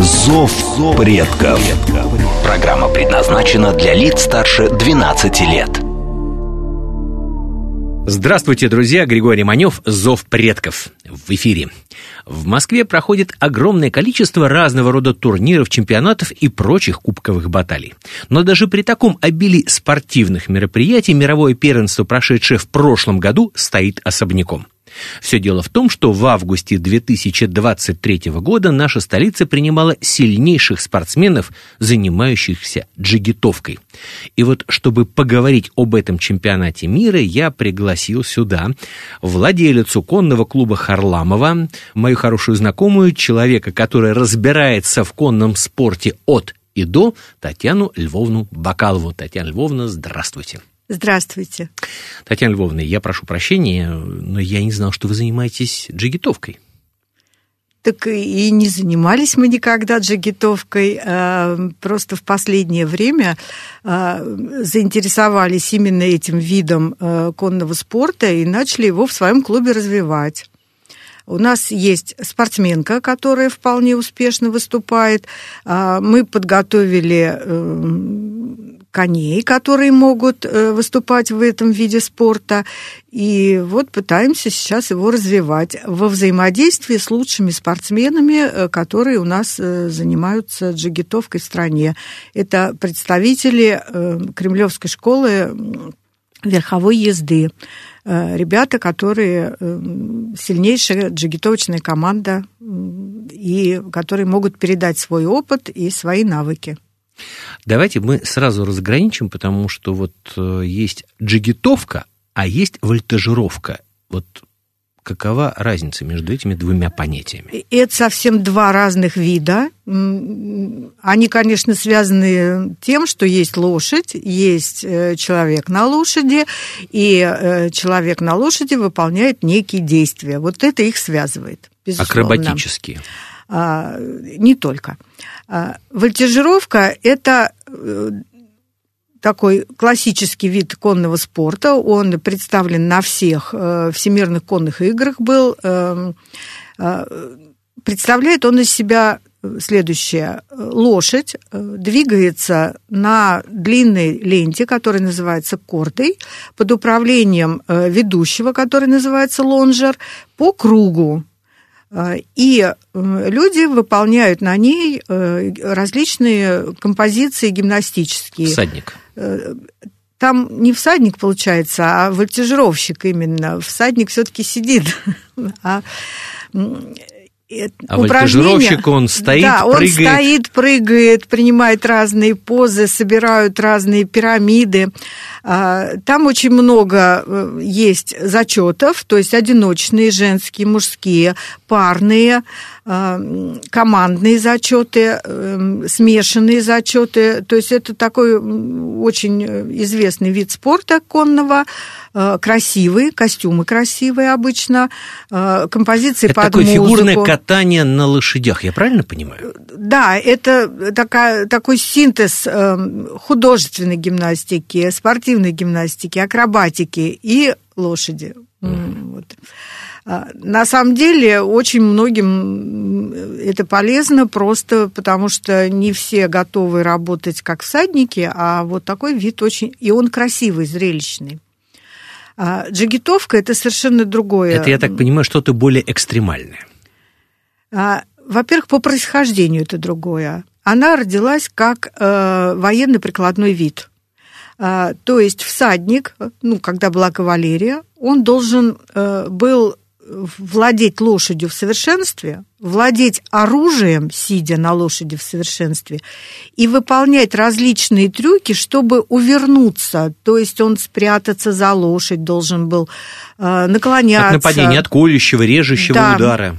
«Зов предков». Программа предназначена для лиц старше 12 лет. Здравствуйте, друзья! Григорий Манев, «Зов предков» в эфире. В Москве проходит огромное количество разного рода турниров, чемпионатов и прочих кубковых баталий. Но даже при таком обилии спортивных мероприятий мировое первенство, прошедшее в прошлом году, стоит особняком – все дело в том, что в августе 2023 года наша столица принимала сильнейших спортсменов, занимающихся джигитовкой. И вот, чтобы поговорить об этом чемпионате мира, я пригласил сюда владелицу конного клуба Харламова, мою хорошую знакомую, человека, который разбирается в конном спорте от и до, Татьяну Львовну Бакалову. Татьяна Львовна, здравствуйте. Здравствуйте. Татьяна Львовна, я прошу прощения, но я не знал, что вы занимаетесь джигитовкой. Так и не занимались мы никогда джигитовкой. А, просто в последнее время а, заинтересовались именно этим видом а, конного спорта и начали его в своем клубе развивать. У нас есть спортсменка, которая вполне успешно выступает. Мы подготовили коней, которые могут э, выступать в этом виде спорта. И вот пытаемся сейчас его развивать во взаимодействии с лучшими спортсменами, э, которые у нас э, занимаются джигитовкой в стране. Это представители Кремлевской школы верховой езды. Ребята, которые сильнейшая джигитовочная команда и которые могут передать свой опыт и свои навыки. Давайте мы сразу разграничим, потому что вот э, есть джигитовка, а есть вольтажировка. Вот какова разница между этими двумя понятиями? Это совсем два разных вида. Они, конечно, связаны тем, что есть лошадь, есть э, человек на лошади, и э, человек на лошади выполняет некие действия. Вот это их связывает. Безусловно. Акробатические. А, не только. А, вольтежировка – это э, такой классический вид конного спорта. Он представлен на всех э, всемирных конных играх был. Эм, э, представляет он из себя следующее. Лошадь двигается на длинной ленте, которая называется кордой, под управлением ведущего, который называется лонжер, по кругу. А, и люди выполняют на ней э, различные композиции гимнастические. Всадник. Э, там не всадник получается, а вольтежировщик именно. Всадник все-таки сидит. А упражнение... он стоит, да, он прыгает. стоит, прыгает, принимает разные позы, собирают разные пирамиды. А, там очень много э, есть зачетов, то есть одиночные, женские, мужские, парные, командные зачеты, эм, смешанные зачеты. То есть это такой очень известный вид спорта конного, э, красивый, костюмы красивые обычно, э, композиции это под такое музыку. фигурное катание на лошадях, я правильно понимаю? Да, это такая, такой синтез эм, художественной гимнастики, спортивной гимнастики, акробатики и лошади. Mm. Вот. На самом деле очень многим это полезно просто потому, что не все готовы работать как всадники, а вот такой вид очень... И он красивый, зрелищный. А джигитовка – это совершенно другое. Это, я так понимаю, что-то более экстремальное. А, во-первых, по происхождению это другое. Она родилась как э, военный прикладной вид. А, то есть всадник, ну, когда была кавалерия, он должен э, был владеть лошадью в совершенстве, владеть оружием, сидя на лошади в совершенстве, и выполнять различные трюки, чтобы увернуться. То есть он спрятаться за лошадь должен был, э, наклоняться. Как нападение от колющего, режущего да. удара.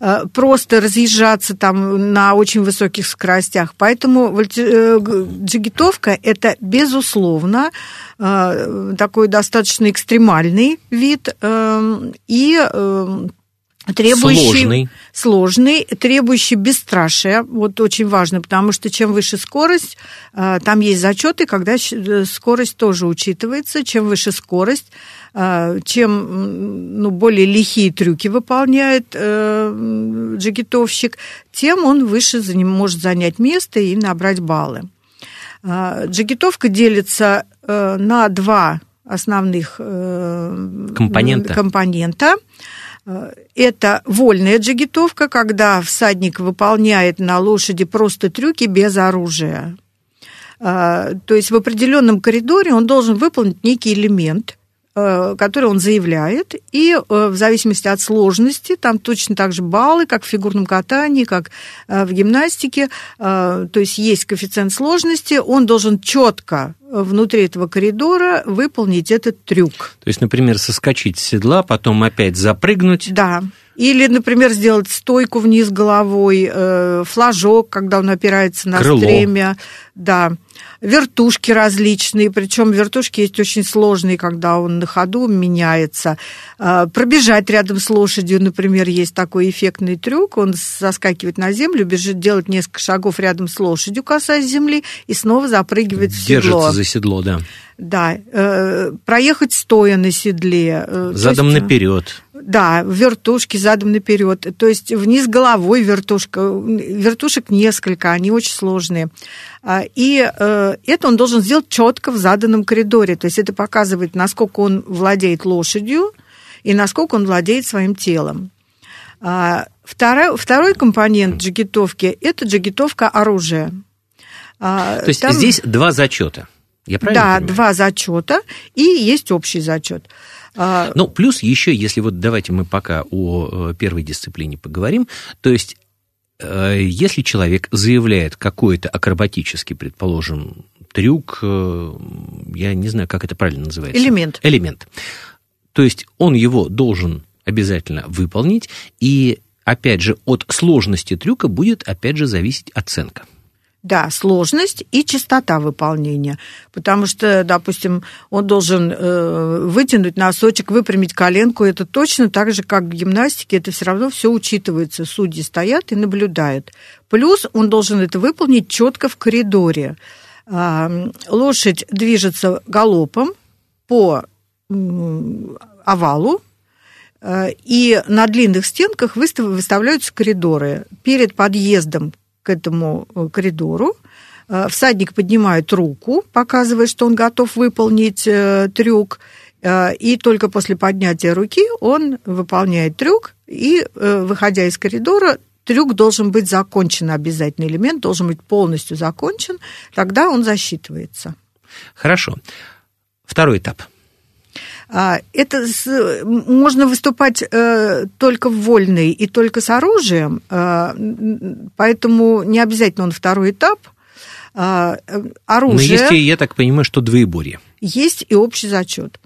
Э, просто разъезжаться там на очень высоких скоростях. Поэтому джигитовка – это, безусловно, такой достаточно экстремальный вид и требующий сложный. сложный, требующий бесстрашия. Вот очень важно, потому что чем выше скорость, э, там есть зачеты, когда э, скорость тоже учитывается. Чем выше скорость, э, чем ну, более лихие трюки выполняет джигитовщик, тем он выше может занять место и набрать баллы. Джигитовка делится на два основных компонента. компонента. Э, это вольная джигитовка, когда всадник выполняет на лошади просто трюки без оружия. Э, то есть в определенном коридоре он должен выполнить некий элемент, который он заявляет, и в зависимости от сложности, там точно так же баллы, как в фигурном катании, как в гимнастике, то есть есть коэффициент сложности, он должен четко внутри этого коридора выполнить этот трюк. То есть, например, соскочить с седла, потом опять запрыгнуть. Да. Или, например, сделать стойку вниз головой, э, флажок, когда он опирается на Крыло. стремя. Да вертушки различные, причем вертушки есть очень сложные, когда он на ходу меняется. А, пробежать рядом с лошадью, например, есть такой эффектный трюк, он заскакивает на землю, бежит, делать несколько шагов рядом с лошадью, касаясь земли, и снова запрыгивает в седло. Держится за седло, да. Да, э, проехать стоя на седле. Э, задом есть, наперед. Да, вертушки задом наперед. То есть вниз головой вертушка. Вертушек несколько, они очень сложные. А, и э, это он должен сделать четко в заданном коридоре. То есть это показывает, насколько он владеет лошадью и насколько он владеет своим телом. А, второй, второй компонент джигитовки – это джигитовка оружия. А, То есть Там... здесь два зачета. Я правильно да, понимаю? два зачета, и есть общий зачет. А, ну, плюс еще, если вот давайте мы пока о э, первой дисциплине поговорим, то есть э, если человек заявляет какой-то акробатический, предположим, трюк, э, я не знаю, как это правильно называется. Элемент. Элемент. То есть он его должен обязательно выполнить, и опять же от сложности трюка будет опять же зависеть оценка. Да, сложность и частота выполнения. Потому что, допустим, он должен э, вытянуть носочек, выпрямить коленку. Это точно так же, как в гимнастике. Это все равно все учитывается. Судьи стоят и наблюдают. Плюс он должен это выполнить четко в коридоре. Э, лошадь движется галопом по э, овалу, и на длинных стенках выставляются коридоры. Перед подъездом к этому э, коридору. Э, всадник поднимает руку, показывая, что он готов выполнить э, трюк. И только после поднятия руки он выполняет трюк, и, выходя из коридора, трюк должен быть закончен, обязательный элемент должен быть полностью закончен, тогда он засчитывается. Хорошо. Второй этап – это можно выступать э, только в вольной и только с оружием, а, поэтому не обязательно он второй этап. А, оружие. Но есть, я так понимаю, что двоеборье. Есть и общий зачет.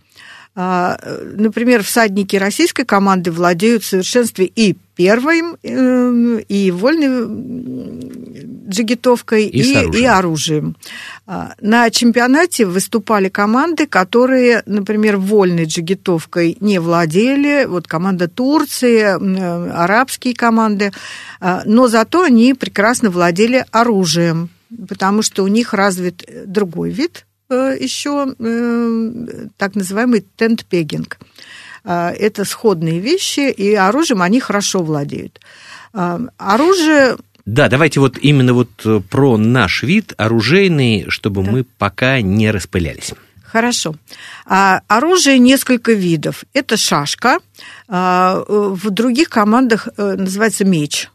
Например, всадники российской команды владеют в совершенстве и первой, э, и вольной джигитовкой, и, и, оружием. и оружием. А, на чемпионате выступали команды, которые, например, вольной джигитовкой не владели. Вот команда Турции, арабские команды. А, но зато они прекрасно владели оружием, потому что у них развит другой вид э, еще, э, так называемый тент-пегинг. А, это сходные вещи, и оружием они хорошо владеют. Оружие да, давайте вот именно вот э, про наш вид оружейный, чтобы да. мы пока не распылялись. Хорошо. А, оружие несколько видов. Это шашка. А, в других командах называется меч.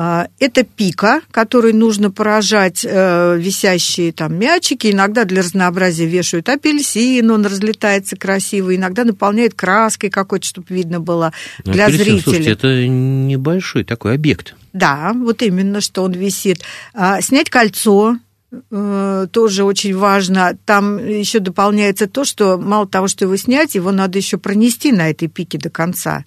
А, это пика, которой нужно поражать э, висящие там мячики. Иногда для разнообразия вешают апельсин, он разлетается красиво. Иногда наполняет краской какой-то, чтобы видно было Но для апельсин, зрителей. Слушайте, это небольшой такой объект. Да, вот именно, что он висит. А, снять кольцо, э, тоже очень важно. Там еще дополняется то, что мало того, что его снять, его надо еще пронести на этой пике до конца,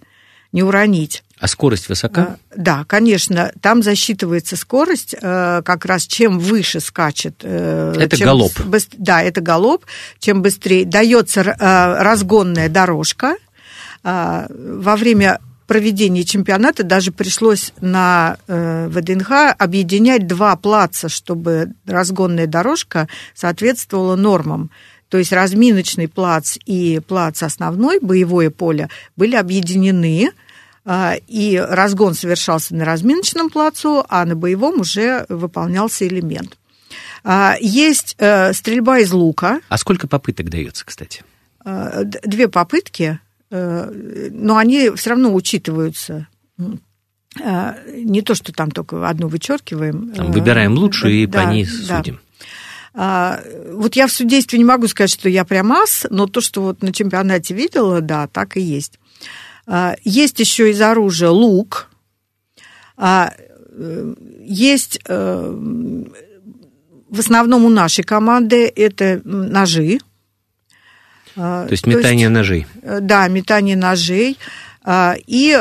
не уронить. А скорость высока? Да, конечно. Там засчитывается скорость, как раз чем выше скачет. Это галоп. Быстр... Да, это галоп. Чем быстрее дается разгонная дорожка. Во время проведения чемпионата даже пришлось на ВДНХ объединять два плаца, чтобы разгонная дорожка соответствовала нормам. То есть разминочный плац и плац основной, боевое поле, были объединены, и разгон совершался на разминочном плацу, а на боевом уже выполнялся элемент. А, есть э, стрельба из лука. А сколько попыток дается, кстати? А, две попытки, э, но они все равно учитываются. Не то, что там только одну вычеркиваем. Там выбираем лучшую и да, по ней судим. Да. А, вот я в судействе не могу сказать, что я прям ас, но то, что вот на чемпионате видела, да, так и есть. А, есть еще из оружия лук, а, э, есть э, в основном у нашей команды это ножи. То есть метание То есть, ножей. Э, да, метание ножей. А, и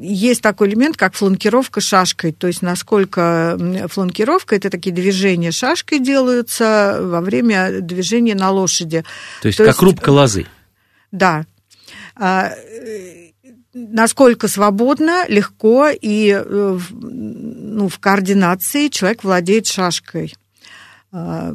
есть такой элемент, как фланкировка шашкой. То есть насколько фланкировка, это такие движения шашкой делаются во время движения на лошади. То есть То как есть, рубка лозы. Да. А, насколько свободно, легко и э, ну, в координации человек владеет шашкой. А,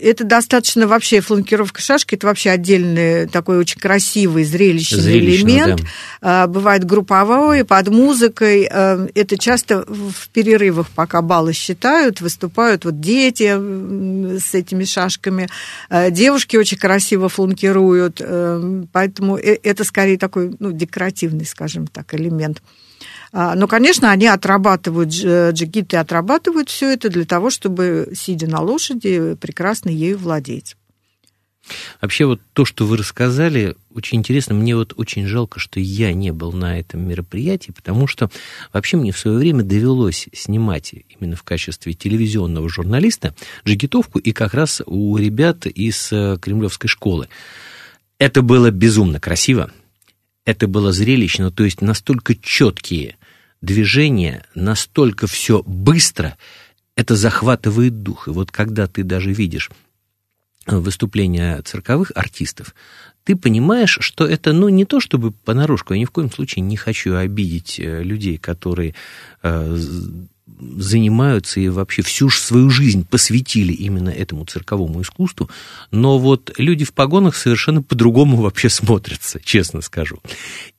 это достаточно вообще фланкировка шашки, это вообще отдельный такой очень красивый зрелищный, зрелищный элемент. Да. А, бывает групповой, под музыкой. А, это часто в перерывах, пока баллы считают, выступают вот дети с этими шашками. Девушки очень красиво фланкируют, поэтому э, это скорее такой ну, декоративный, скажем так, элемент. Но, конечно, они отрабатывают, джигиты отрабатывают все это для того, чтобы, сидя на лошади, прекрасно ею владеть. Вообще вот то, что вы рассказали, очень интересно. Мне вот очень жалко, что я не был на этом мероприятии, потому что вообще мне в свое время довелось снимать именно в качестве телевизионного журналиста джигитовку и как раз у ребят из э, Кремлевской школы. Это было безумно красиво, это было зрелищно, то есть настолько четкие движение, настолько все быстро, это захватывает дух. И вот когда ты даже видишь выступления цирковых артистов, ты понимаешь, что это, ну, не то чтобы понарошку, я ни в коем случае не хочу обидеть э, людей, которые э, занимаются и вообще всю свою жизнь посвятили именно этому цирковому искусству, но вот люди в погонах совершенно по-другому вообще смотрятся, честно скажу.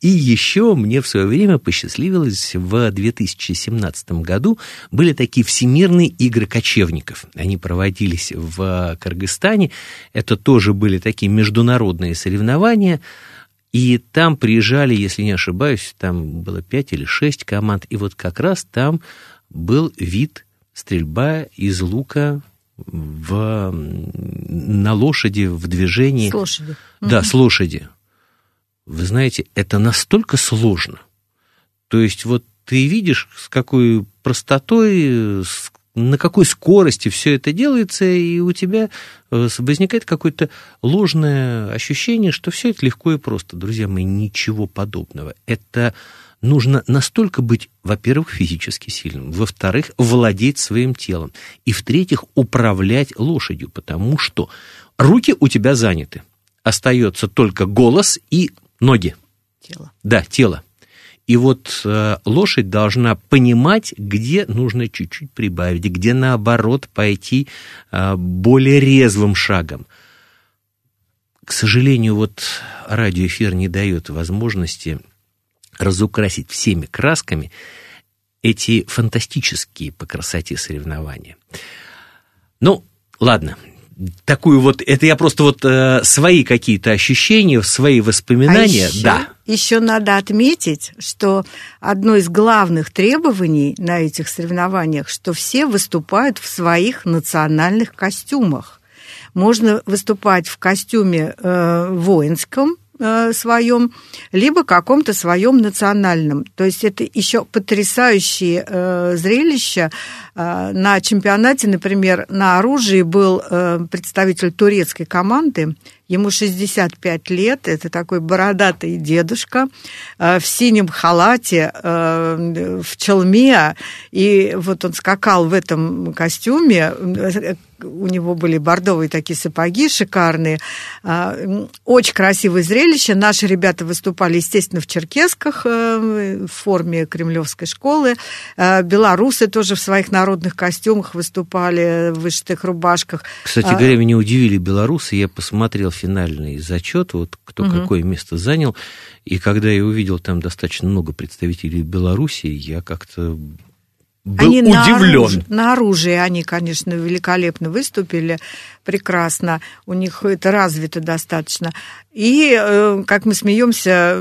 И еще мне в свое время посчастливилось в 2017 году были такие всемирные игры кочевников. Они проводились в Кыргызстане. Это тоже были такие международные соревнования. И там приезжали, если не ошибаюсь, там было пять или шесть команд, и вот как раз там был вид стрельба из лука в, на лошади в движении. С лошади. Да, угу. с лошади. Вы знаете, это настолько сложно. То есть вот ты видишь, с какой простотой, с, на какой скорости все это делается, и у тебя э, возникает какое-то ложное ощущение, что все это легко и просто. Друзья мои, ничего подобного. Это нужно настолько быть, во-первых, физически сильным, во-вторых, владеть своим телом, и в-третьих, управлять лошадью, потому что руки у тебя заняты, остается только голос и ноги. Тело. Да, тело. И вот э, лошадь должна понимать, где нужно чуть-чуть прибавить, где наоборот пойти э, более резвым шагом. К сожалению, вот радиоэфир не дает возможности разукрасить всеми красками эти фантастические по красоте соревнования. Ну, ладно, такую вот, это я просто вот э, свои какие-то ощущения, свои воспоминания, а еще, да. Еще надо отметить, что одно из главных требований на этих соревнованиях, что все выступают в своих национальных костюмах. Можно выступать в костюме э, воинском, своем, либо каком-то своем национальном. То есть это еще потрясающее э, зрелище. Э, на чемпионате, например, на оружии был э, представитель турецкой команды, Ему 65 лет, это такой бородатый дедушка э, в синем халате, э, в челме, и вот он скакал в этом костюме, у него были бордовые такие сапоги шикарные. А, очень красивое зрелище. Наши ребята выступали, естественно, в черкесках э, в форме кремлевской школы. А, белорусы тоже в своих народных костюмах выступали, в вышитых рубашках. Кстати а, говоря, меня удивили белорусы. Я посмотрел финальный зачет, вот кто угу. какое место занял. И когда я увидел там достаточно много представителей Беларуси, я как-то был они удивлен. На, на оружии они, конечно, великолепно выступили, прекрасно, у них это развито достаточно. И, э, как мы смеемся,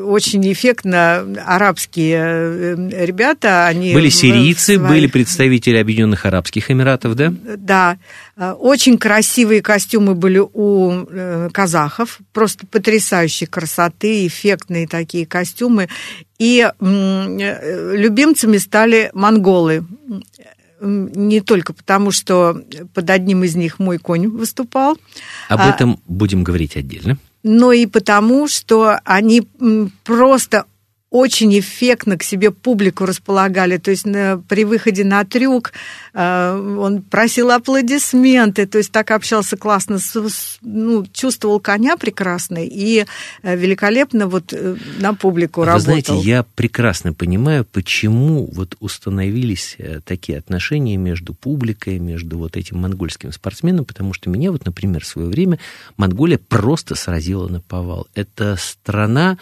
очень эффектно арабские э, ребята, они... Были сирийцы, своих... были представители Объединенных Арабских Эмиратов, да? Да. Э, очень красивые костюмы были у казахов, просто потрясающей красоты, эффектные такие костюмы. И любимцами стали монголы не только потому, что под одним из них мой конь выступал. Об а, этом будем говорить отдельно. Но и потому, что они просто очень эффектно к себе публику располагали. То есть на, при выходе на трюк э, он просил аплодисменты, то есть так общался классно, с, ну, чувствовал коня прекрасно и э, великолепно вот э, на публику Вы работал. знаете, я прекрасно понимаю, почему вот установились э, такие отношения между публикой, между вот этим монгольским спортсменом, потому что меня вот, например, в свое время Монголия просто сразила на повал. Это страна,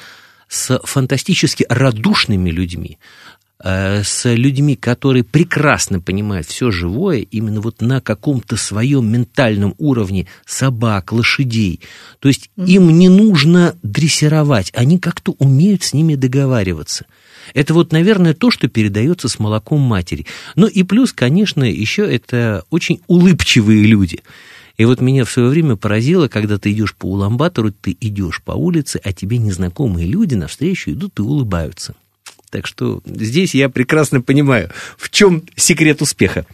с фантастически радушными людьми, э, с людьми, которые прекрасно понимают все живое, именно вот на каком-то своем ментальном уровне собак, лошадей. То есть mm-hmm. им не нужно дрессировать, они как-то умеют с ними договариваться. Это вот, наверное, то, что передается с молоком матери. Ну и плюс, конечно, еще это очень улыбчивые люди. И вот меня в свое время поразило, когда ты идешь по Уламбатору, ты идешь по улице, а тебе незнакомые люди навстречу идут и улыбаются. Так что здесь я прекрасно понимаю, в чем секрет успеха.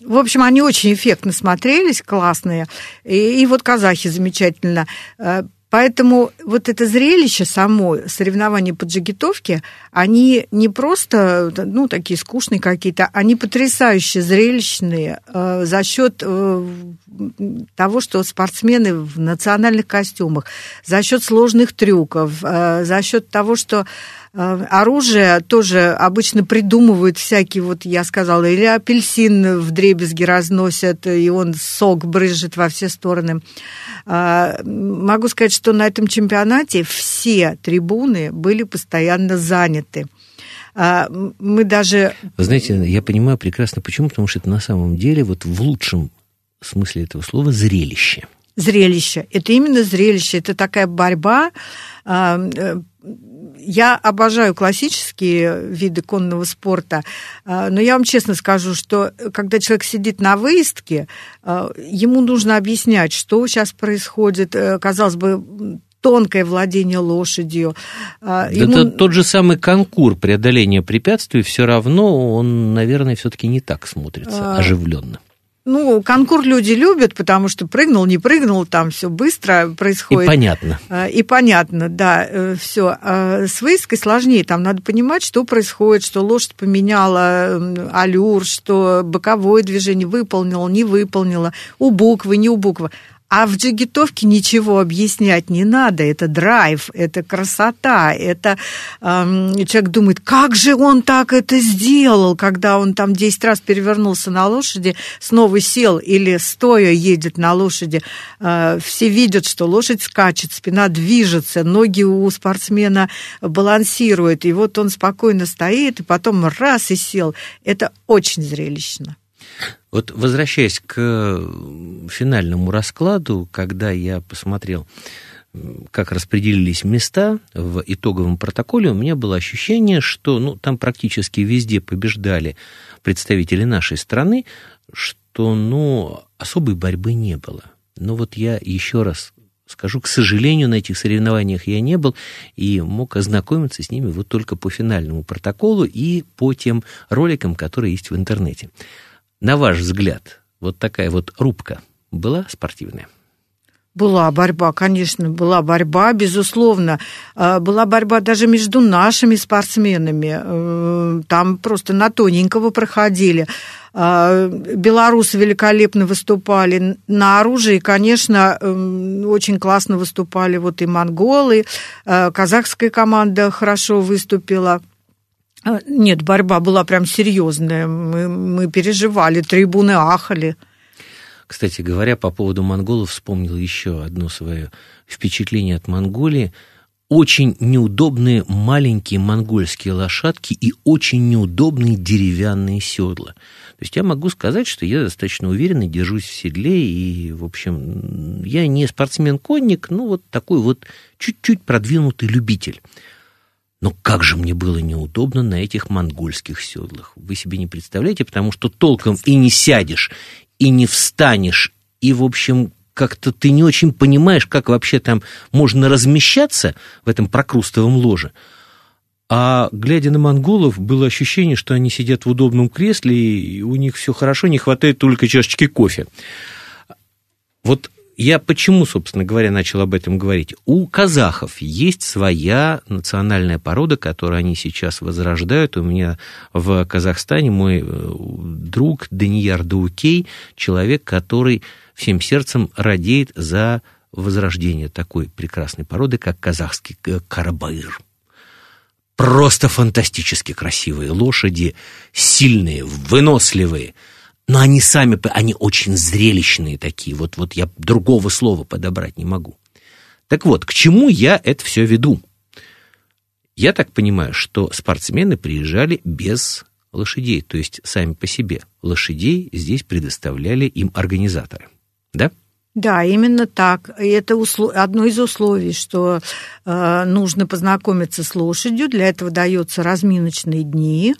В общем, они очень эффектно смотрелись, классные. И, и вот казахи замечательно э, Поэтому вот это зрелище само, соревнования по джигитовке, они не просто, ну, такие скучные какие-то, они потрясающе зрелищные э, за счет э, того, что спортсмены в национальных костюмах, за счет сложных трюков, э, за счет того, что оружие тоже обычно придумывают всякие, вот я сказала, или апельсин в дребезги разносят, и он сок брызжет во все стороны. Э, могу сказать, что на этом чемпионате все трибуны были постоянно заняты. Э, мы даже... Знаете, я понимаю прекрасно почему, потому что это на самом деле вот в лучшем смысле этого слова зрелище. Зрелище. Это именно зрелище. Это такая борьба я обожаю классические виды конного спорта, а, но я вам честно скажу, что когда человек сидит на выездке, а, ему нужно объяснять, что сейчас происходит. Э, казалось бы, тонкое владение лошадью. А, ему... Это тот же самый конкур преодоления препятствий, все равно он, наверное, все-таки не так смотрится оживленно. Ну, конкур люди любят, потому что прыгнул, не прыгнул, там все быстро происходит. И понятно. А, и понятно, да, э, все. А с выездкой сложнее, там надо понимать, что происходит, что лошадь поменяла аллюр, что боковое движение выполнила, не выполнила, у буквы, не у буквы. А в джигитовке ничего объяснять не надо. Это драйв, это красота, это эм, человек думает, как же он так это сделал, когда он там 10 раз перевернулся на лошади, снова сел или стоя едет на лошади. Э, все видят, что лошадь скачет, спина движется, ноги у спортсмена балансируют, и вот он спокойно стоит, и потом раз и сел. Это очень зрелищно. Вот возвращаясь к финальному раскладу, когда я посмотрел, как распределились места в итоговом протоколе, у меня было ощущение, что ну, там практически везде побеждали представители нашей страны, что ну, особой борьбы не было. Но вот я еще раз скажу, к сожалению, на этих соревнованиях я не был и мог ознакомиться с ними вот только по финальному протоколу и по тем роликам, которые есть в интернете. На ваш взгляд, вот такая вот рубка была спортивная? Была борьба, конечно, была борьба, безусловно. А, была борьба даже между нашими спортсменами. Э, там просто на тоненького проходили. А, белорусы великолепно выступали на оружии, конечно, эм, очень классно выступали вот и монголы, э, казахская команда хорошо выступила. А, нет, борьба была прям серьезная. Мы, мы переживали, трибуны ахали. Кстати говоря, по поводу монголов вспомнил еще одно свое впечатление от Монголии. Очень неудобные маленькие монгольские лошадки и очень неудобные деревянные седла. То есть я могу сказать, что я достаточно уверенно держусь в седле, и, в общем, я не спортсмен-конник, но вот такой вот чуть-чуть продвинутый любитель. Но как же мне было неудобно на этих монгольских седлах. Вы себе не представляете, потому что толком и не сядешь, и не встанешь, и, в общем, как-то ты не очень понимаешь, как вообще там можно размещаться в этом прокрустовом ложе. А глядя на монголов, было ощущение, что они сидят в удобном кресле, и у них все хорошо, не хватает только чашечки кофе. Вот я почему, собственно говоря, начал об этом говорить? У казахов есть своя национальная порода, которую они сейчас возрождают. У меня в Казахстане мой э, друг Данияр Даукей, человек, который всем сердцем радеет за возрождение такой прекрасной породы, как казахский э, карабаир. Просто фантастически красивые лошади, сильные, выносливые – но они сами, они очень зрелищные такие. Вот, вот я другого слова подобрать не могу. Так вот, к чему я это все веду? Я так понимаю, что спортсмены приезжали без лошадей, то есть сами по себе. Лошадей здесь предоставляли им организаторы. Да? Да, именно так. И это одно из условий, что э, нужно познакомиться с лошадью. Для этого даются разминочные дни.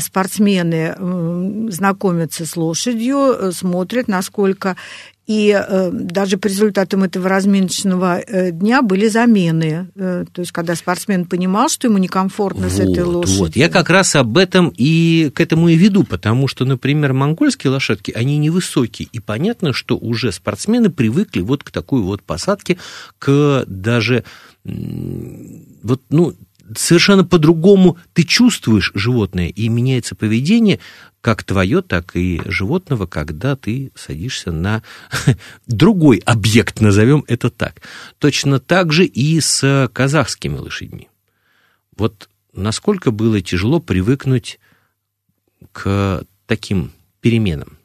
Спортсмены знакомятся с лошадью, э, смотрят, насколько и э, даже по результатам этого разминочного дня были замены. То есть, когда спортсмен понимал, что ему некомфортно вот, с этой лошадью. Вот. Я как раз об этом и к этому и веду, потому что, например, монгольские лошадки, они невысокие. И понятно, что уже спортсмены привыкли вот к такой вот посадке, к даже вот, ну, совершенно по-другому ты чувствуешь животное, и меняется поведение как твое, так и животного, когда ты садишься на другой объект, назовем это так. Точно так же и с казахскими лошадьми. Вот насколько было тяжело привыкнуть к таким переменам?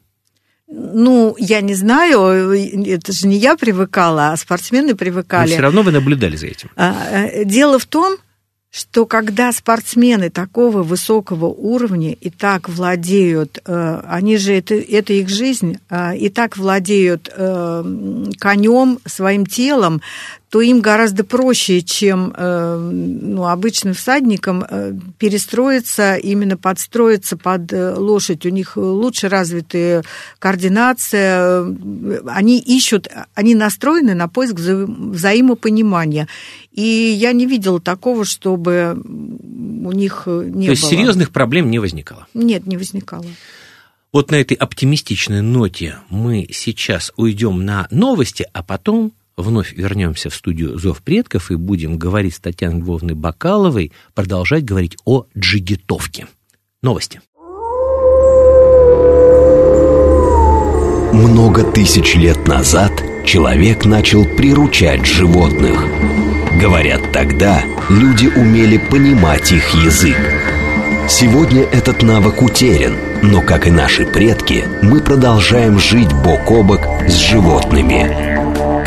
Ну, я не знаю, это же не я привыкала, а спортсмены привыкали. Но все равно вы наблюдали за этим. А, э, дело в том, что когда спортсмены такого высокого уровня и так владеют, э, они же это, это их жизнь, э, и так владеют э, конем, своим телом, то им гораздо проще, чем ну, обычным всадникам, перестроиться, именно подстроиться под лошадь. У них лучше развитая координация, они ищут, они настроены на поиск вза взаимопонимания. И я не видела такого, чтобы у них не То было. То есть серьезных проблем не возникало? Нет, не возникало. Вот на этой оптимистичной ноте мы сейчас уйдем на новости, а потом вновь вернемся в студию «Зов предков» и будем говорить с Татьяной Львовной Бакаловой, продолжать говорить о джигитовке. Новости. Много тысяч лет назад человек начал приручать животных – Говорят, тогда люди умели понимать их язык. Сегодня этот навык утерян, но, как и наши предки, мы продолжаем жить бок о бок с животными.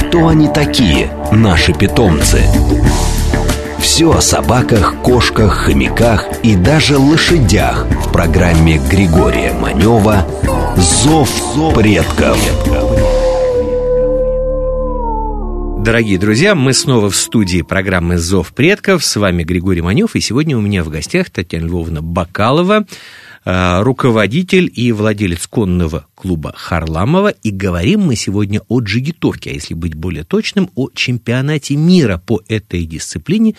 Кто они такие, наши питомцы? Все о собаках, кошках, хомяках и даже лошадях в программе Григория Манева «Зов предков». Дорогие друзья, мы снова в студии программы «Зов предков». С вами Григорий Манев, и сегодня у меня в гостях Татьяна Львовна Бакалова, руководитель и владелец конного клуба Харламова. И говорим мы сегодня о джигитовке, а если быть более точным, о чемпионате мира по этой дисциплине,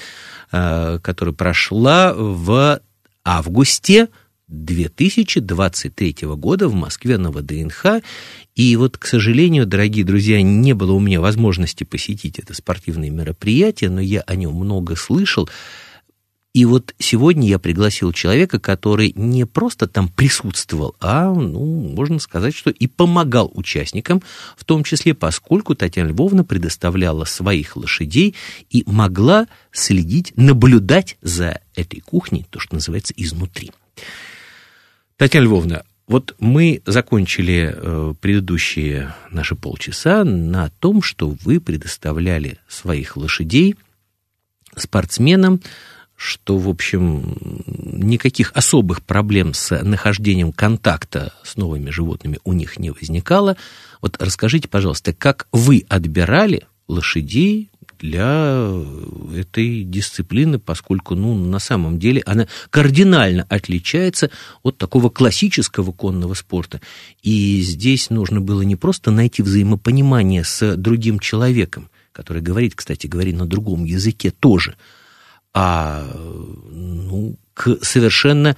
э, которая прошла в августе 2023 года в Москве на ВДНХ. И вот, к сожалению, дорогие друзья, не было у меня возможности посетить это спортивное мероприятие, но я о нем много слышал. И вот сегодня я пригласил человека, который не просто там присутствовал, а, ну, можно сказать, что и помогал участникам, в том числе поскольку Татьяна Львовна предоставляла своих лошадей и могла следить, наблюдать за этой кухней, то, что называется, изнутри. Татьяна Львовна, вот мы закончили э, предыдущие наши полчаса на том, что вы предоставляли своих лошадей спортсменам, что, в общем, никаких особых проблем с нахождением контакта с новыми животными у них не возникало. Вот расскажите, пожалуйста, как вы отбирали лошадей для этой дисциплины, поскольку, ну, на самом деле она кардинально отличается от такого классического конного спорта. И здесь нужно было не просто найти взаимопонимание с другим человеком, который говорит, кстати, говорит на другом языке тоже – а ну, к совершенно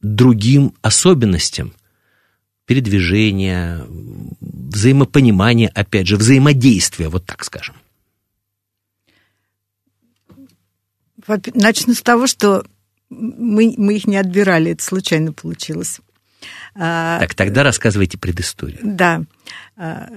другим особенностям передвижения, взаимопонимания, опять же, взаимодействия, вот так скажем. Начну с того, что мы, мы их не отбирали, это случайно получилось. А, так, тогда рассказывайте предысторию. Да. А,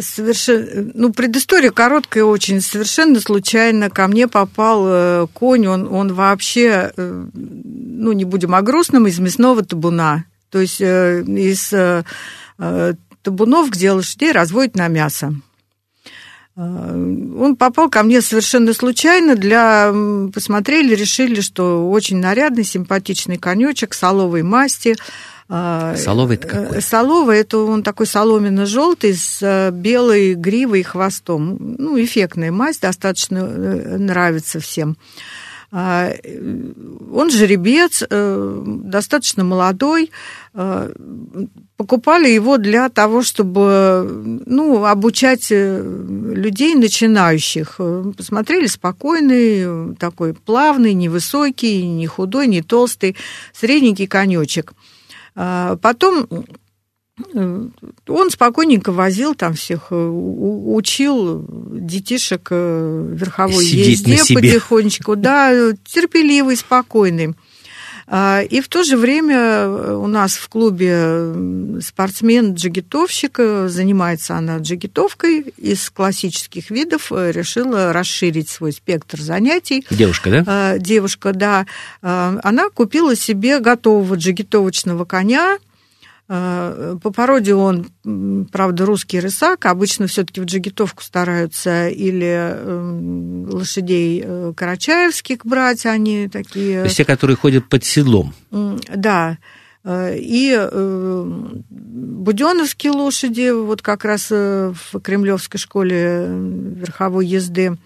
совершенно, ну, предыстория короткая очень. Совершенно случайно ко мне попал э, конь. Он, он вообще, э, ну, не будем о грустном, из мясного табуна. То есть э, из табунов, где лошадей разводят на мясо. Он попал ко мне совершенно случайно. Для... Посмотрели, решили, что очень нарядный, симпатичный конечек соловой масти – а, Соловый это какой? Соловый это он такой соломенно-желтый с э, белой гривой и хвостом. Ну, эффектная масть, достаточно э, нравится всем. А, он жеребец, э, достаточно молодой. Покупали его для того, чтобы ну, обучать людей начинающих. Посмотрели, спокойный, такой плавный, невысокий, не худой, не толстый, средненький конечек. А, потом э, он спокойненько возил там всех, э, учил детишек э, верховой Сидеть езде потихонечку, да, терпеливый, спокойный. А, и в то же время у нас в клубе спортсмен-джигитовщик, занимается она джигитовкой из классических видов, решила расширить свой спектр занятий. Девушка, да? А, девушка, да. А, она купила себе готового джигитовочного коня, Э, по породе он, правда, русский рысак. Обычно все-таки в джигитовку стараются или эм, лошадей э, карачаевских брать, они такие... То есть те, которые ходят под седлом. Да. Э, и буденовские лошади, вот как раз в Кремлевской школе верховой езды,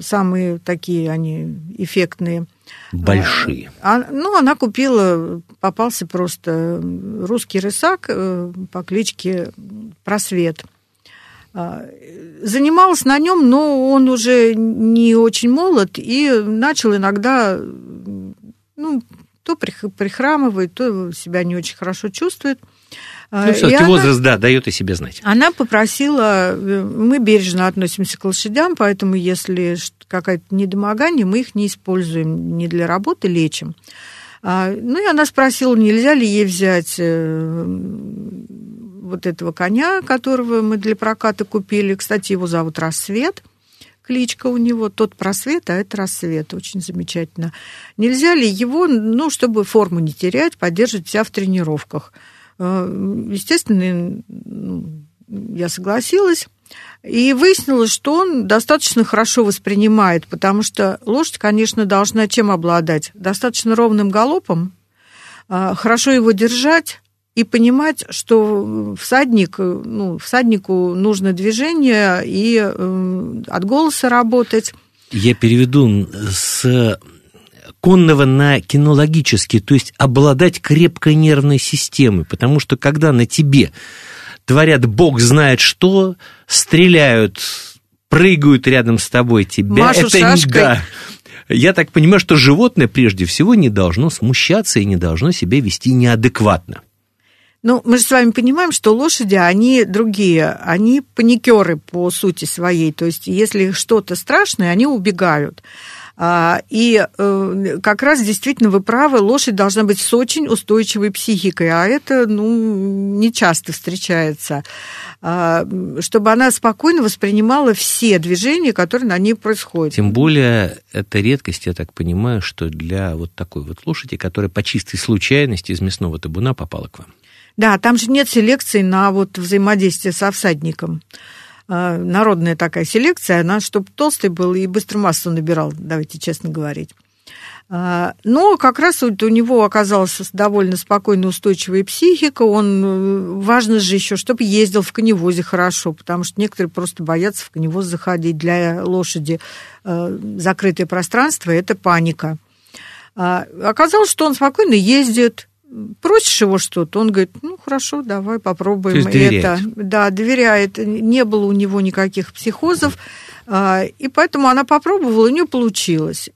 самые такие они эффектные – Большие. А, ну, она купила, попался просто русский рысак э, по кличке Просвет. А, занималась на нем, но он уже не очень молод и начал иногда, ну, то прихрамывает, то себя не очень хорошо чувствует. Ну, все-таки возраст, да, дает о себе знать. Она попросила, э, мы бережно относимся к лошадям, поэтому если какое-то недомогание, мы их не используем не для работы, лечим. А, ну и она спросила, нельзя ли ей взять э, вот этого коня, которого мы для проката купили. Кстати, его зовут Рассвет кличка у него, тот просвет, а это рассвет, очень замечательно. Нельзя ли его, ну, чтобы форму не терять, поддерживать себя в тренировках? Э, естественно, ну, я согласилась. И выяснилось, что он достаточно хорошо воспринимает, потому что лошадь, конечно, должна чем обладать? Достаточно ровным галопом, э, хорошо его держать, и понимать, что всадник, ну, всаднику нужно движение и э, от голоса работать. Я переведу с конного на кинологический, то есть обладать крепкой нервной системой, потому что когда на тебе творят бог знает что, стреляют, прыгают рядом с тобой тебя, Машу это шашкой. да, Я так понимаю, что животное прежде всего не должно смущаться и не должно себя вести неадекватно. Ну, мы же с вами понимаем, что лошади, они другие, они паникеры по сути своей. То есть, если что-то страшное, они убегают. А, и э, как раз действительно вы правы, лошадь должна быть с очень устойчивой психикой, а это ну, не часто встречается. А, чтобы она спокойно воспринимала все движения, которые на ней происходят. Тем более, это редкость, я так понимаю, что для вот такой вот лошади, которая по чистой случайности из мясного табуна попала к вам. Да, там же нет селекции на вот взаимодействие со всадником. А, народная такая селекция, она чтобы толстый был и быстро массу набирал, давайте честно говорить. А, но как раз вот у него оказалась довольно спокойная, устойчивая психика. Он, э, важно же еще, чтобы ездил в коневозе хорошо, потому что некоторые просто боятся в коневоз заходить. Для лошади э, закрытое пространство – это паника. А, оказалось, что он спокойно ездит, просишь его что-то, он говорит, ну хорошо, давай попробуем это. Да, доверяет. Не было у него никаких психозов, а, и поэтому она попробовала, у нее получилось.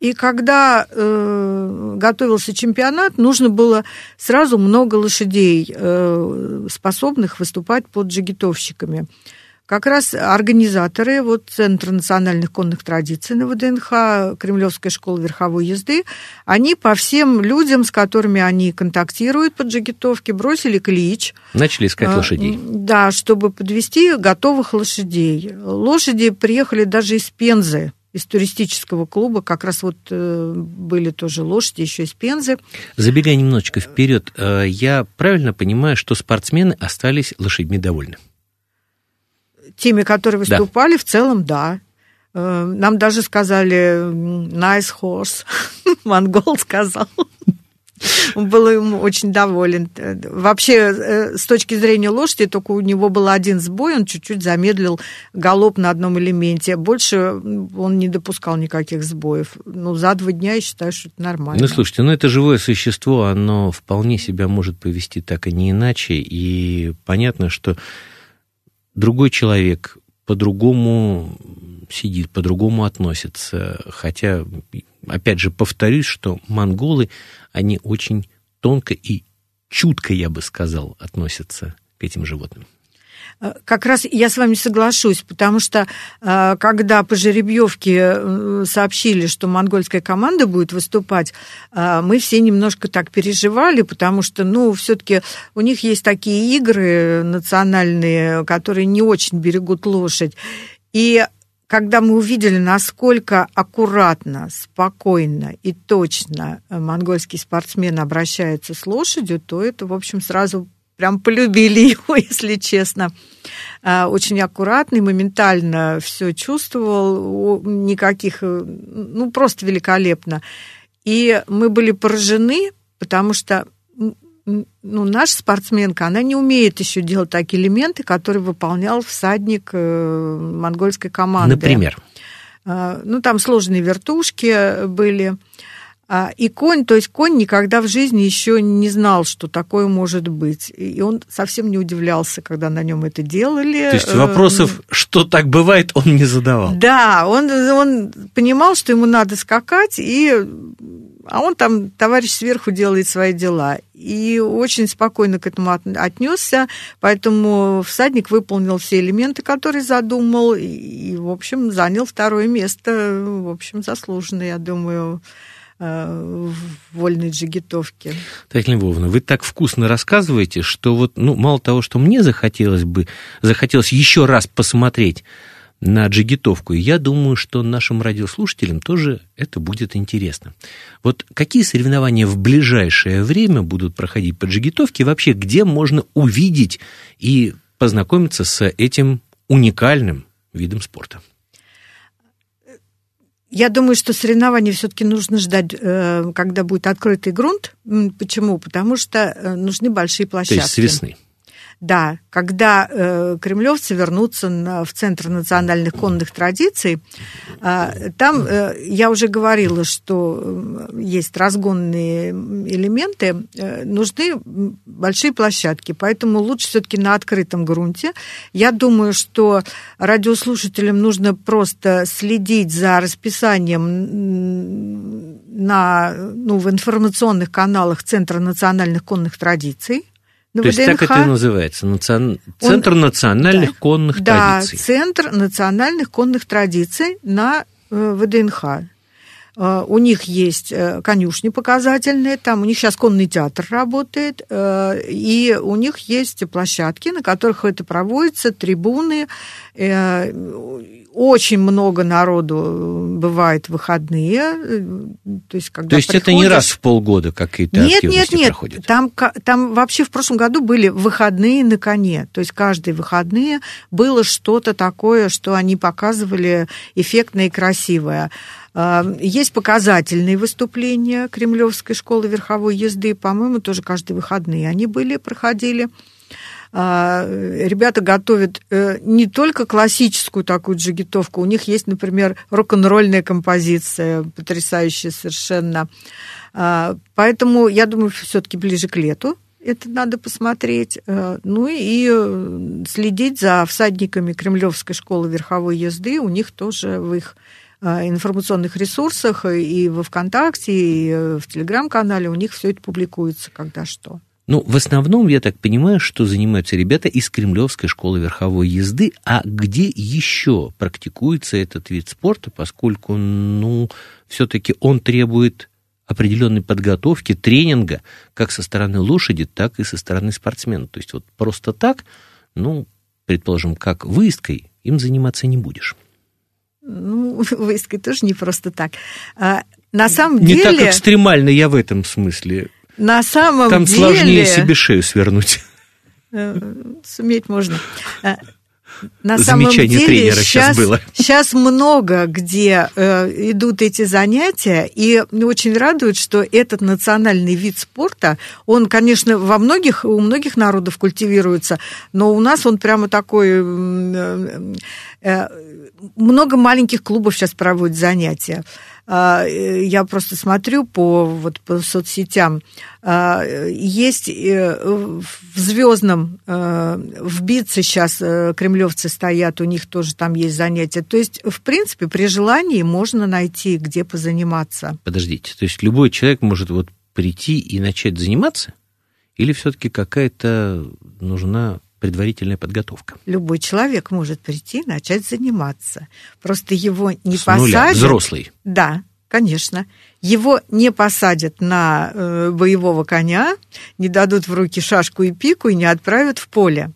И когда э, готовился чемпионат, нужно было сразу много лошадей, э, способных выступать под джигитовщиками как раз организаторы вот Центра национальных конных традиций на ВДНХ, Кремлевская школа верховой езды, они по всем людям, с которыми они контактируют по джигитовке, бросили клич. Начали искать а, лошадей. Да, чтобы подвести готовых лошадей. Лошади приехали даже из Пензы, из туристического клуба, как раз вот э, были тоже лошади еще из Пензы. Забегая немножечко вперед, э, я правильно понимаю, что спортсмены остались лошадьми довольны? Теми, которые выступали, да. в целом, да. Э, нам даже сказали nice horse. Монгол сказал. Он был ему очень доволен. Вообще, э, с точки зрения лошади, только у него был один сбой, он чуть-чуть замедлил галоп на одном элементе. Больше он не допускал никаких сбоев. Ну, за два дня я считаю, что это нормально. Ну, слушайте, ну это живое существо, оно вполне себя может повести так и не иначе. И понятно, что другой человек по-другому сидит, по-другому относится. Хотя, опять же, повторюсь, что монголы, они очень тонко и чутко, я бы сказал, относятся к этим животным. Э, как раз я с вами соглашусь, потому что э, когда по жеребьевке э, сообщили, что монгольская команда будет выступать, мы все немножко так переживали, потому что, ну, все-таки у них есть такие игры национальные, которые не очень берегут лошадь. И когда мы увидели, насколько аккуратно, спокойно и точно монгольский спортсмен обращается с лошадью, то это, в общем, сразу прям полюбили его, если честно. А, очень аккуратный, моментально все чувствовал, никаких, э, ну, просто великолепно. И мы были поражены, потому что ну, наша спортсменка, она не умеет еще делать такие элементы, которые выполнял всадник э, монгольской команды. Например? А, ну, там сложные вертушки были. А, и конь, то есть конь никогда в жизни еще не знал, что такое может быть. И он совсем не удивлялся, когда на нем это делали. То есть вопросов, что так бывает, он не задавал. Да, он, он понимал, что ему надо скакать, и, а он там, товарищ сверху делает свои дела. И очень спокойно к этому отнесся, поэтому всадник выполнил все элементы, которые задумал, и, в общем, занял второе место, в общем, заслуженно, я думаю. Э, вольной джигитовки. Татьяна Львовна, вы так вкусно рассказываете, что вот, ну, мало того, что мне захотелось бы, захотелось еще раз посмотреть на джигитовку, я думаю, что нашим радиослушателям тоже это будет интересно. Вот какие соревнования в ближайшее время будут проходить по джигитовке, вообще где можно увидеть и познакомиться с этим уникальным видом спорта? Я думаю, что соревнования все-таки нужно ждать, э, когда будет открытый грунт. Почему? Потому что э, нужны большие площадки. То есть с весны. Да, когда э, кремлевцы вернутся на, в Центр национальных конных традиций, э, там э, я уже говорила, что э, есть разгонные элементы, э, нужны большие площадки, поэтому лучше все-таки на открытом грунте. Я думаю, что радиослушателям нужно просто следить за расписанием на, ну, в информационных каналах Центра национальных конных традиций. То есть так это и называется, национ... Центр Он... национальных да, конных да, традиций. Да, Центр национальных конных традиций на э, ВДНХ. Э, у них есть э, конюшни показательные, там у них сейчас конный театр работает, и у них есть площадки, на которых это проводится, трибуны, очень много народу бывает в выходные. То есть, когда То есть приходишь... это не раз в полгода какие-то нет, нет, нет. проходят? Там, там вообще в прошлом году были выходные на коне. То есть каждые выходные было что-то такое, что они показывали эффектное и красивое. А, есть показательные выступления Кремлевской школы верховой езды, по-моему, тоже каждые выходные они были, проходили. А, ребята готовят э, не только классическую такую джигитовку, у них есть, например, рок-н-ролльная композиция, потрясающая совершенно. А, поэтому, я думаю, все-таки ближе к лету это надо посмотреть. Э, ну и э, следить за всадниками Кремлевской школы верховой езды. У них тоже в их информационных ресурсах и во ВКонтакте, и в Телеграм-канале у них все это публикуется, когда что. Ну, в основном, я так понимаю, что занимаются ребята из Кремлевской школы верховой езды. А где еще практикуется этот вид спорта, поскольку, ну, все-таки он требует определенной подготовки, тренинга, как со стороны лошади, так и со стороны спортсмена. То есть вот просто так, ну, предположим, как выездкой, им заниматься не будешь. Ну, выездкой тоже не просто так. А, на самом не деле... Не так экстремально я в этом смысле. На самом Там деле... Там сложнее себе шею свернуть. Э, суметь можно. Э, на самом деле тренера сейчас, сейчас было. Сейчас много где э, идут эти занятия, и очень радует, что этот национальный вид спорта, он, конечно, во многих, у многих народов культивируется, но у нас он прямо такой... Э, э, много маленьких клубов сейчас проводят занятия. А, э, я просто смотрю по, вот, по соцсетям, а, есть э, в Звездном, э, в Битце сейчас кремлевцы стоят, у них тоже там есть занятия. То есть, в принципе, при желании можно найти, где позаниматься. Подождите, то есть любой человек может вот прийти и начать заниматься? Или все-таки какая-то нужна предварительная подготовка. Любой человек может прийти и начать заниматься. Просто его не С посадят. Нуля. Взрослый. Да, конечно. Его не посадят на э, боевого коня, не дадут в руки шашку и пику и не отправят в поле.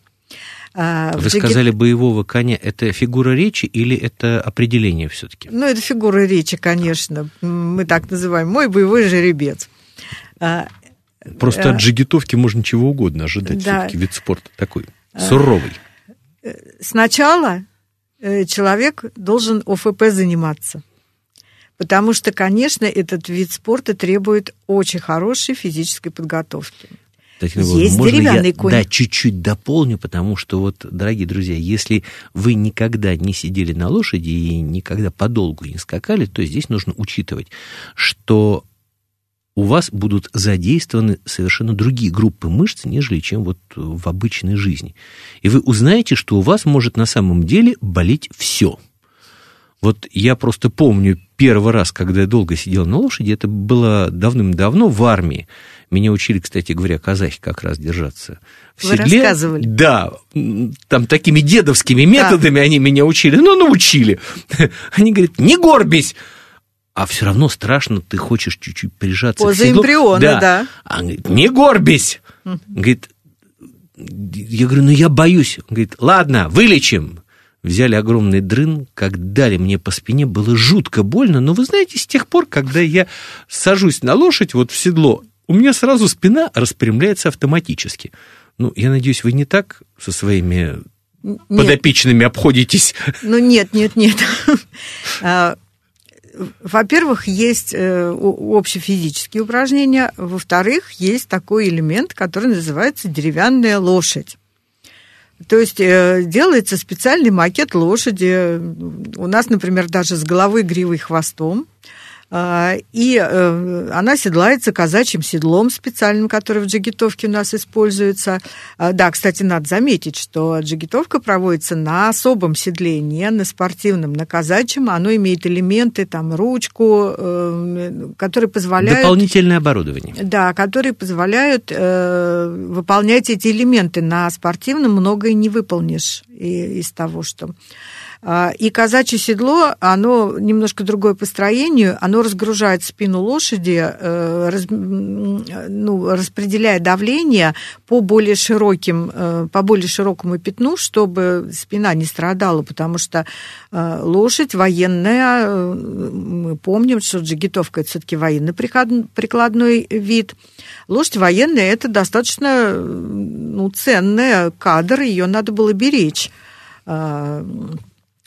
А, Вы сказали боевого коня. Это фигура речи или это определение все-таки? Ну, это фигура речи, конечно. Мы так называем. Мой боевой жеребец. Просто от э, джигитовки можно чего угодно ожидать. Да. Все-таки вид спорта такой э, суровый. Э, сначала человек должен ОФП заниматься. Потому что, конечно, этот вид спорта требует очень хорошей физической подготовки. Татьяна Есть можно деревянный я, конь. Да, чуть-чуть дополню, потому что вот, дорогие друзья, если вы никогда не сидели на лошади и никогда подолгу не скакали, то здесь нужно учитывать, что у вас будут задействованы совершенно другие группы мышц, нежели чем вот в обычной жизни. И вы узнаете, что у вас может на самом деле болеть все. Вот я просто помню первый раз, когда я долго сидел на лошади, это было давным-давно в армии. Меня учили, кстати говоря, казахи как раз держаться в Вы седле. рассказывали? Да, там такими дедовскими методами да. они меня учили. Ну, научили. Они говорят, не горбись, а все равно страшно, ты хочешь чуть-чуть прижаться Поза к седлу. эмбриона, да. да. А он говорит, не горбись. Угу. Говорит, я говорю, ну я боюсь. Он говорит, ладно, вылечим. Взяли огромный дрын, как дали мне по спине, было жутко больно, но вы знаете, с тех пор, когда я сажусь на лошадь, вот в седло, у меня сразу спина распрямляется автоматически. Ну, я надеюсь, вы не так со своими нет. подопечными обходитесь? Ну, нет, нет, нет. Во-первых, есть э, общефизические упражнения, во-вторых, есть такой элемент, который называется деревянная лошадь. То есть э, делается специальный макет лошади. У нас, например, даже с головой, гривой, хвостом. А, и э, она седлается казачьим седлом специальным, который в джигитовке у нас используется. А, да, кстати, надо заметить, что джигитовка проводится на особом седле, не на спортивном, на казачьем. Оно имеет элементы, там, ручку, э, которые позволяют... Дополнительное оборудование. Да, которые позволяют э, выполнять эти элементы. На спортивном многое не выполнишь из того, что... А, и казачье седло, оно немножко другое по строению, оно разгружает спину лошади, э, раз, ну, распределяя давление по более широким, э, по более широкому пятну, чтобы спина не страдала, потому что э, лошадь военная, мы помним, что джигитовка это все-таки военный прикладной вид. Лошадь военная это достаточно ну, ценный кадр, ее надо было беречь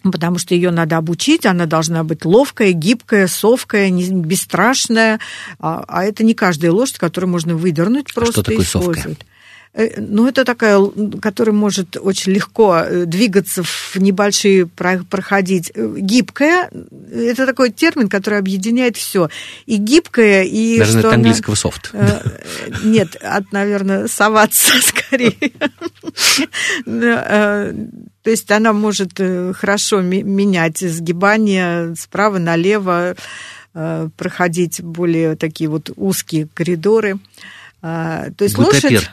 потому что ее надо обучить, она должна быть ловкая, гибкая, совкая, бесстрашная, а, а это не каждая лошадь, которую можно выдернуть просто а что такое использовать. Совкая? Э, ну, это такая, которая может очень легко э, двигаться в небольшие, проходить. Э, гибкая, это такой термин, который объединяет все. И гибкая, и... Наверное, что от английского софт. Нет, от, наверное, соваться скорее. То есть она может хорошо менять сгибание справа налево, проходить более такие вот узкие коридоры. А, то есть лошадь,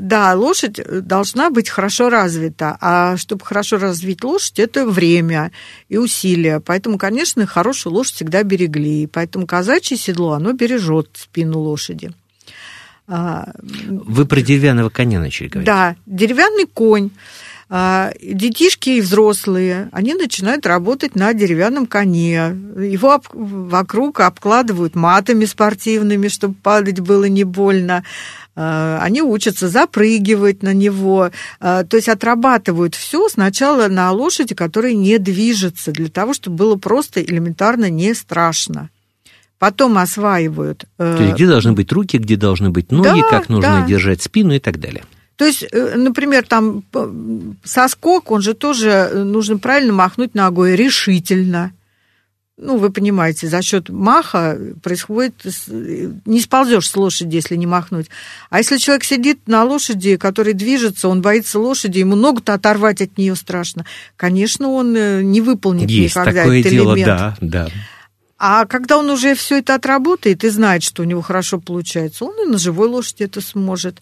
да, лошадь должна быть хорошо развита, а чтобы хорошо развить лошадь, это время и усилия. Поэтому, конечно, хорошую лошадь всегда берегли. Поэтому казачье седло, оно бережет спину лошади. А, Вы про деревянного коня начали говорить. Да, деревянный конь. А, детишки и взрослые, они начинают работать на деревянном коне. Его об, вокруг обкладывают матами спортивными, чтобы падать было не больно. А, они учатся запрыгивать на него, а, то есть отрабатывают все сначала на лошади, которая не движется, для того, чтобы было просто элементарно не страшно потом осваивают. Э, то есть где должны быть руки, где должны быть ноги, да, как нужно да. держать спину и так далее. То есть, э, например, там соскок, он же тоже э, нужно правильно махнуть ногой решительно. Ну, вы понимаете, за счет маха происходит... Э, не сползешь с лошади, если не махнуть. А если человек сидит на лошади, который движется, он боится лошади, ему ногу-то оторвать от нее страшно. Конечно, он не выполнит Есть никогда такое этот дело, элемент. да, да. А когда он уже все это отработает и знает, что у него хорошо получается, он и на живой лошади это сможет.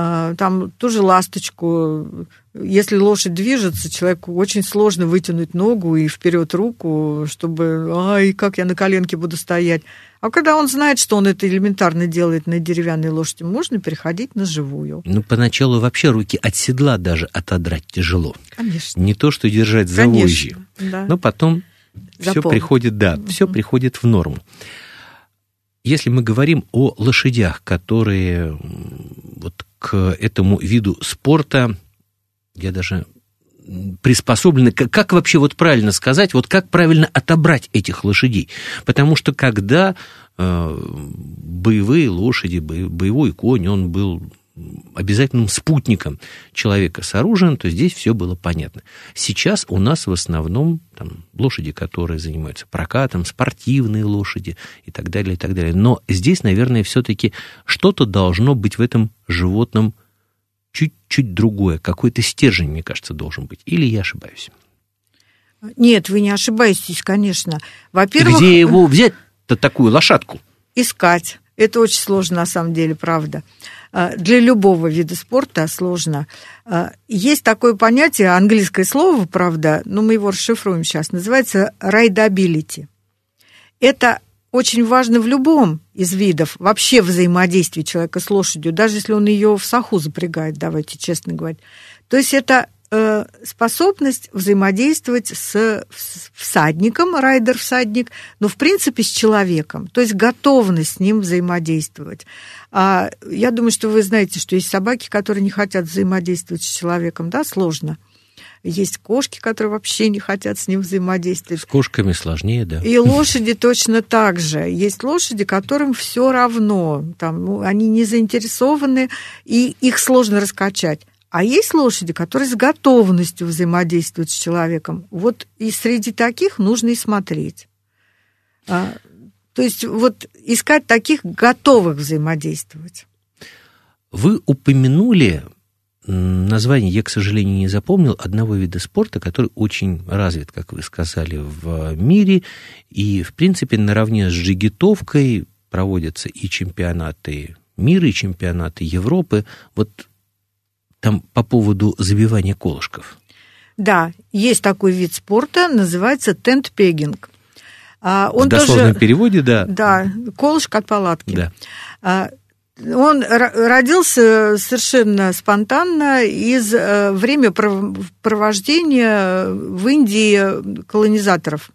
А, там тоже ласточку. Если лошадь движется, человеку очень сложно вытянуть ногу и вперед руку, чтобы, ай, как я на коленке буду стоять. А когда он знает, что он это элементарно делает на деревянной лошади, можно переходить на живую. Ну, поначалу вообще руки от седла даже отодрать тяжело. Конечно. Не то, что держать за вожжи. Да. Но потом все приходит, да, все приходит в норму. Если мы говорим о лошадях, которые вот к этому виду спорта, я даже приспособлены, как, как вообще вот правильно сказать, вот как правильно отобрать этих лошадей. Потому что когда э, боевые лошади, боевой конь, он был обязательным спутником человека с оружием, то здесь все было понятно. Сейчас у нас в основном там, лошади, которые занимаются прокатом, спортивные лошади и так далее, и так далее. Но здесь, наверное, все-таки что-то должно быть в этом животном чуть-чуть другое. Какой-то стержень, мне кажется, должен быть. Или я ошибаюсь? Нет, вы не ошибаетесь, конечно. Во-первых... Где его взять-то такую лошадку? Искать. Это очень сложно, на самом деле, правда. А, для любого вида спорта сложно. А, есть такое понятие, английское слово, правда, но мы его расшифруем сейчас, называется rideability. Это очень важно в любом из видов вообще взаимодействия человека с лошадью, даже если он ее в саху запрягает, давайте честно говорить. То есть это способность взаимодействовать с всадником, райдер-всадник, но в принципе с человеком, то есть готовность с ним взаимодействовать. А я думаю, что вы знаете, что есть собаки, которые не хотят взаимодействовать с человеком, да, сложно. Есть кошки, которые вообще не хотят с ним взаимодействовать. С кошками сложнее, да. И лошади точно так же. Есть лошади, которым все равно, там, ну, они не заинтересованы, и их сложно раскачать. А есть лошади, которые с готовностью взаимодействуют с человеком. Вот и среди таких нужно и смотреть. А, то есть вот искать таких готовых взаимодействовать. Вы упомянули название, я, к сожалению, не запомнил, одного вида спорта, который очень развит, как вы сказали, в мире. И, в принципе, наравне с джигитовкой проводятся и чемпионаты мира, и чемпионаты Европы. Вот там по поводу забивания колышков. Да, есть такой вид спорта, называется тент-пегинг. А, он в дословном тоже, переводе, да. Да, колышек от палатки. Да. А, он родился совершенно спонтанно из э, времяпровождения в Индии колонизаторов.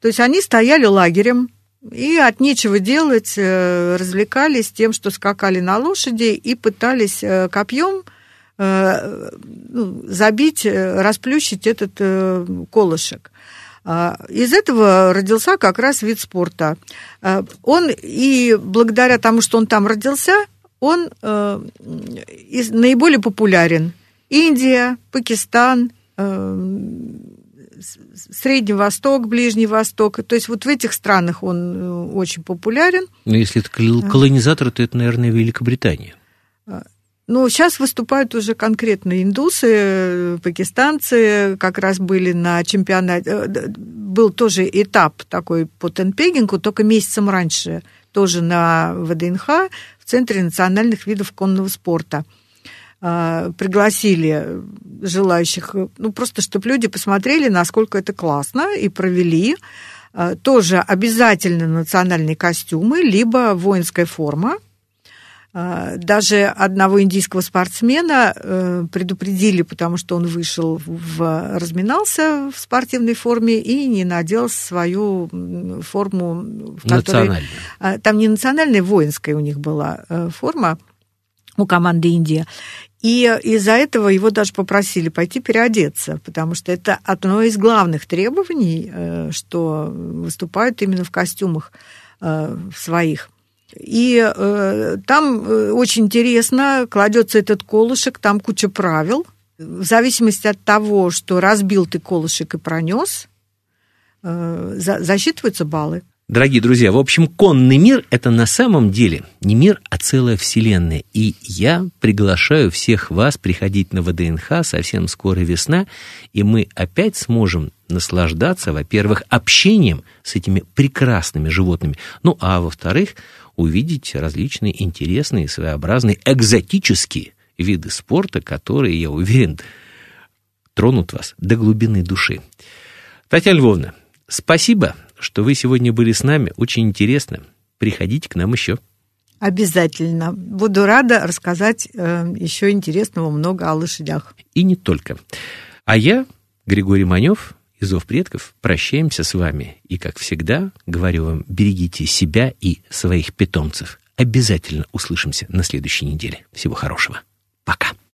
То есть они стояли лагерем и от нечего делать э, развлекались тем, что скакали на лошади и пытались э, копьем забить, расплющить этот колышек. А, из этого родился как раз вид спорта. А, он и благодаря тому, что он там родился, он э, наиболее популярен. Индия, Пакистан, э, Средний Восток, Ближний Восток. То есть вот в этих странах он э, очень популярен. Но если это колонизатор, то это, наверное, Великобритания. Ну, сейчас выступают уже конкретно индусы, пакистанцы, как раз были на чемпионате. Э, был тоже этап такой по тенпегингу, только месяцем раньше, тоже на ВДНХ, в Центре национальных видов конного спорта. А, пригласили желающих, ну, просто чтобы люди посмотрели, насколько это классно, и провели. А, тоже обязательно национальные костюмы, либо воинская форма, даже одного индийского спортсмена э, предупредили, потому что он вышел, в, разминался в спортивной форме и не надел свою форму, в которой... А, там не национальная, воинская у них была э, форма у команды Индия. И из-за этого его даже попросили пойти переодеться, потому что это одно из главных требований, э, что выступают именно в костюмах своих. И э, там э, очень интересно, кладется этот колышек, там куча правил. В зависимости от того, что разбил ты колышек и пронес, э, за, засчитываются баллы. Дорогие друзья, в общем, конный мир – это на самом деле не мир, а целая вселенная. И я приглашаю всех вас приходить на ВДНХ, совсем скоро весна, и мы опять сможем наслаждаться, во-первых, общением с этими прекрасными животными, ну а во-вторых, увидеть различные интересные, своеобразные, экзотические виды спорта, которые, я уверен, тронут вас до глубины души. Татьяна Львовна, спасибо, что вы сегодня были с нами. Очень интересно. Приходите к нам еще. Обязательно. Буду рада рассказать э, еще интересного много о лошадях. И не только. А я, Григорий Манев, и зов предков, прощаемся с вами. И, как всегда, говорю вам, берегите себя и своих питомцев. Обязательно услышимся на следующей неделе. Всего хорошего. Пока.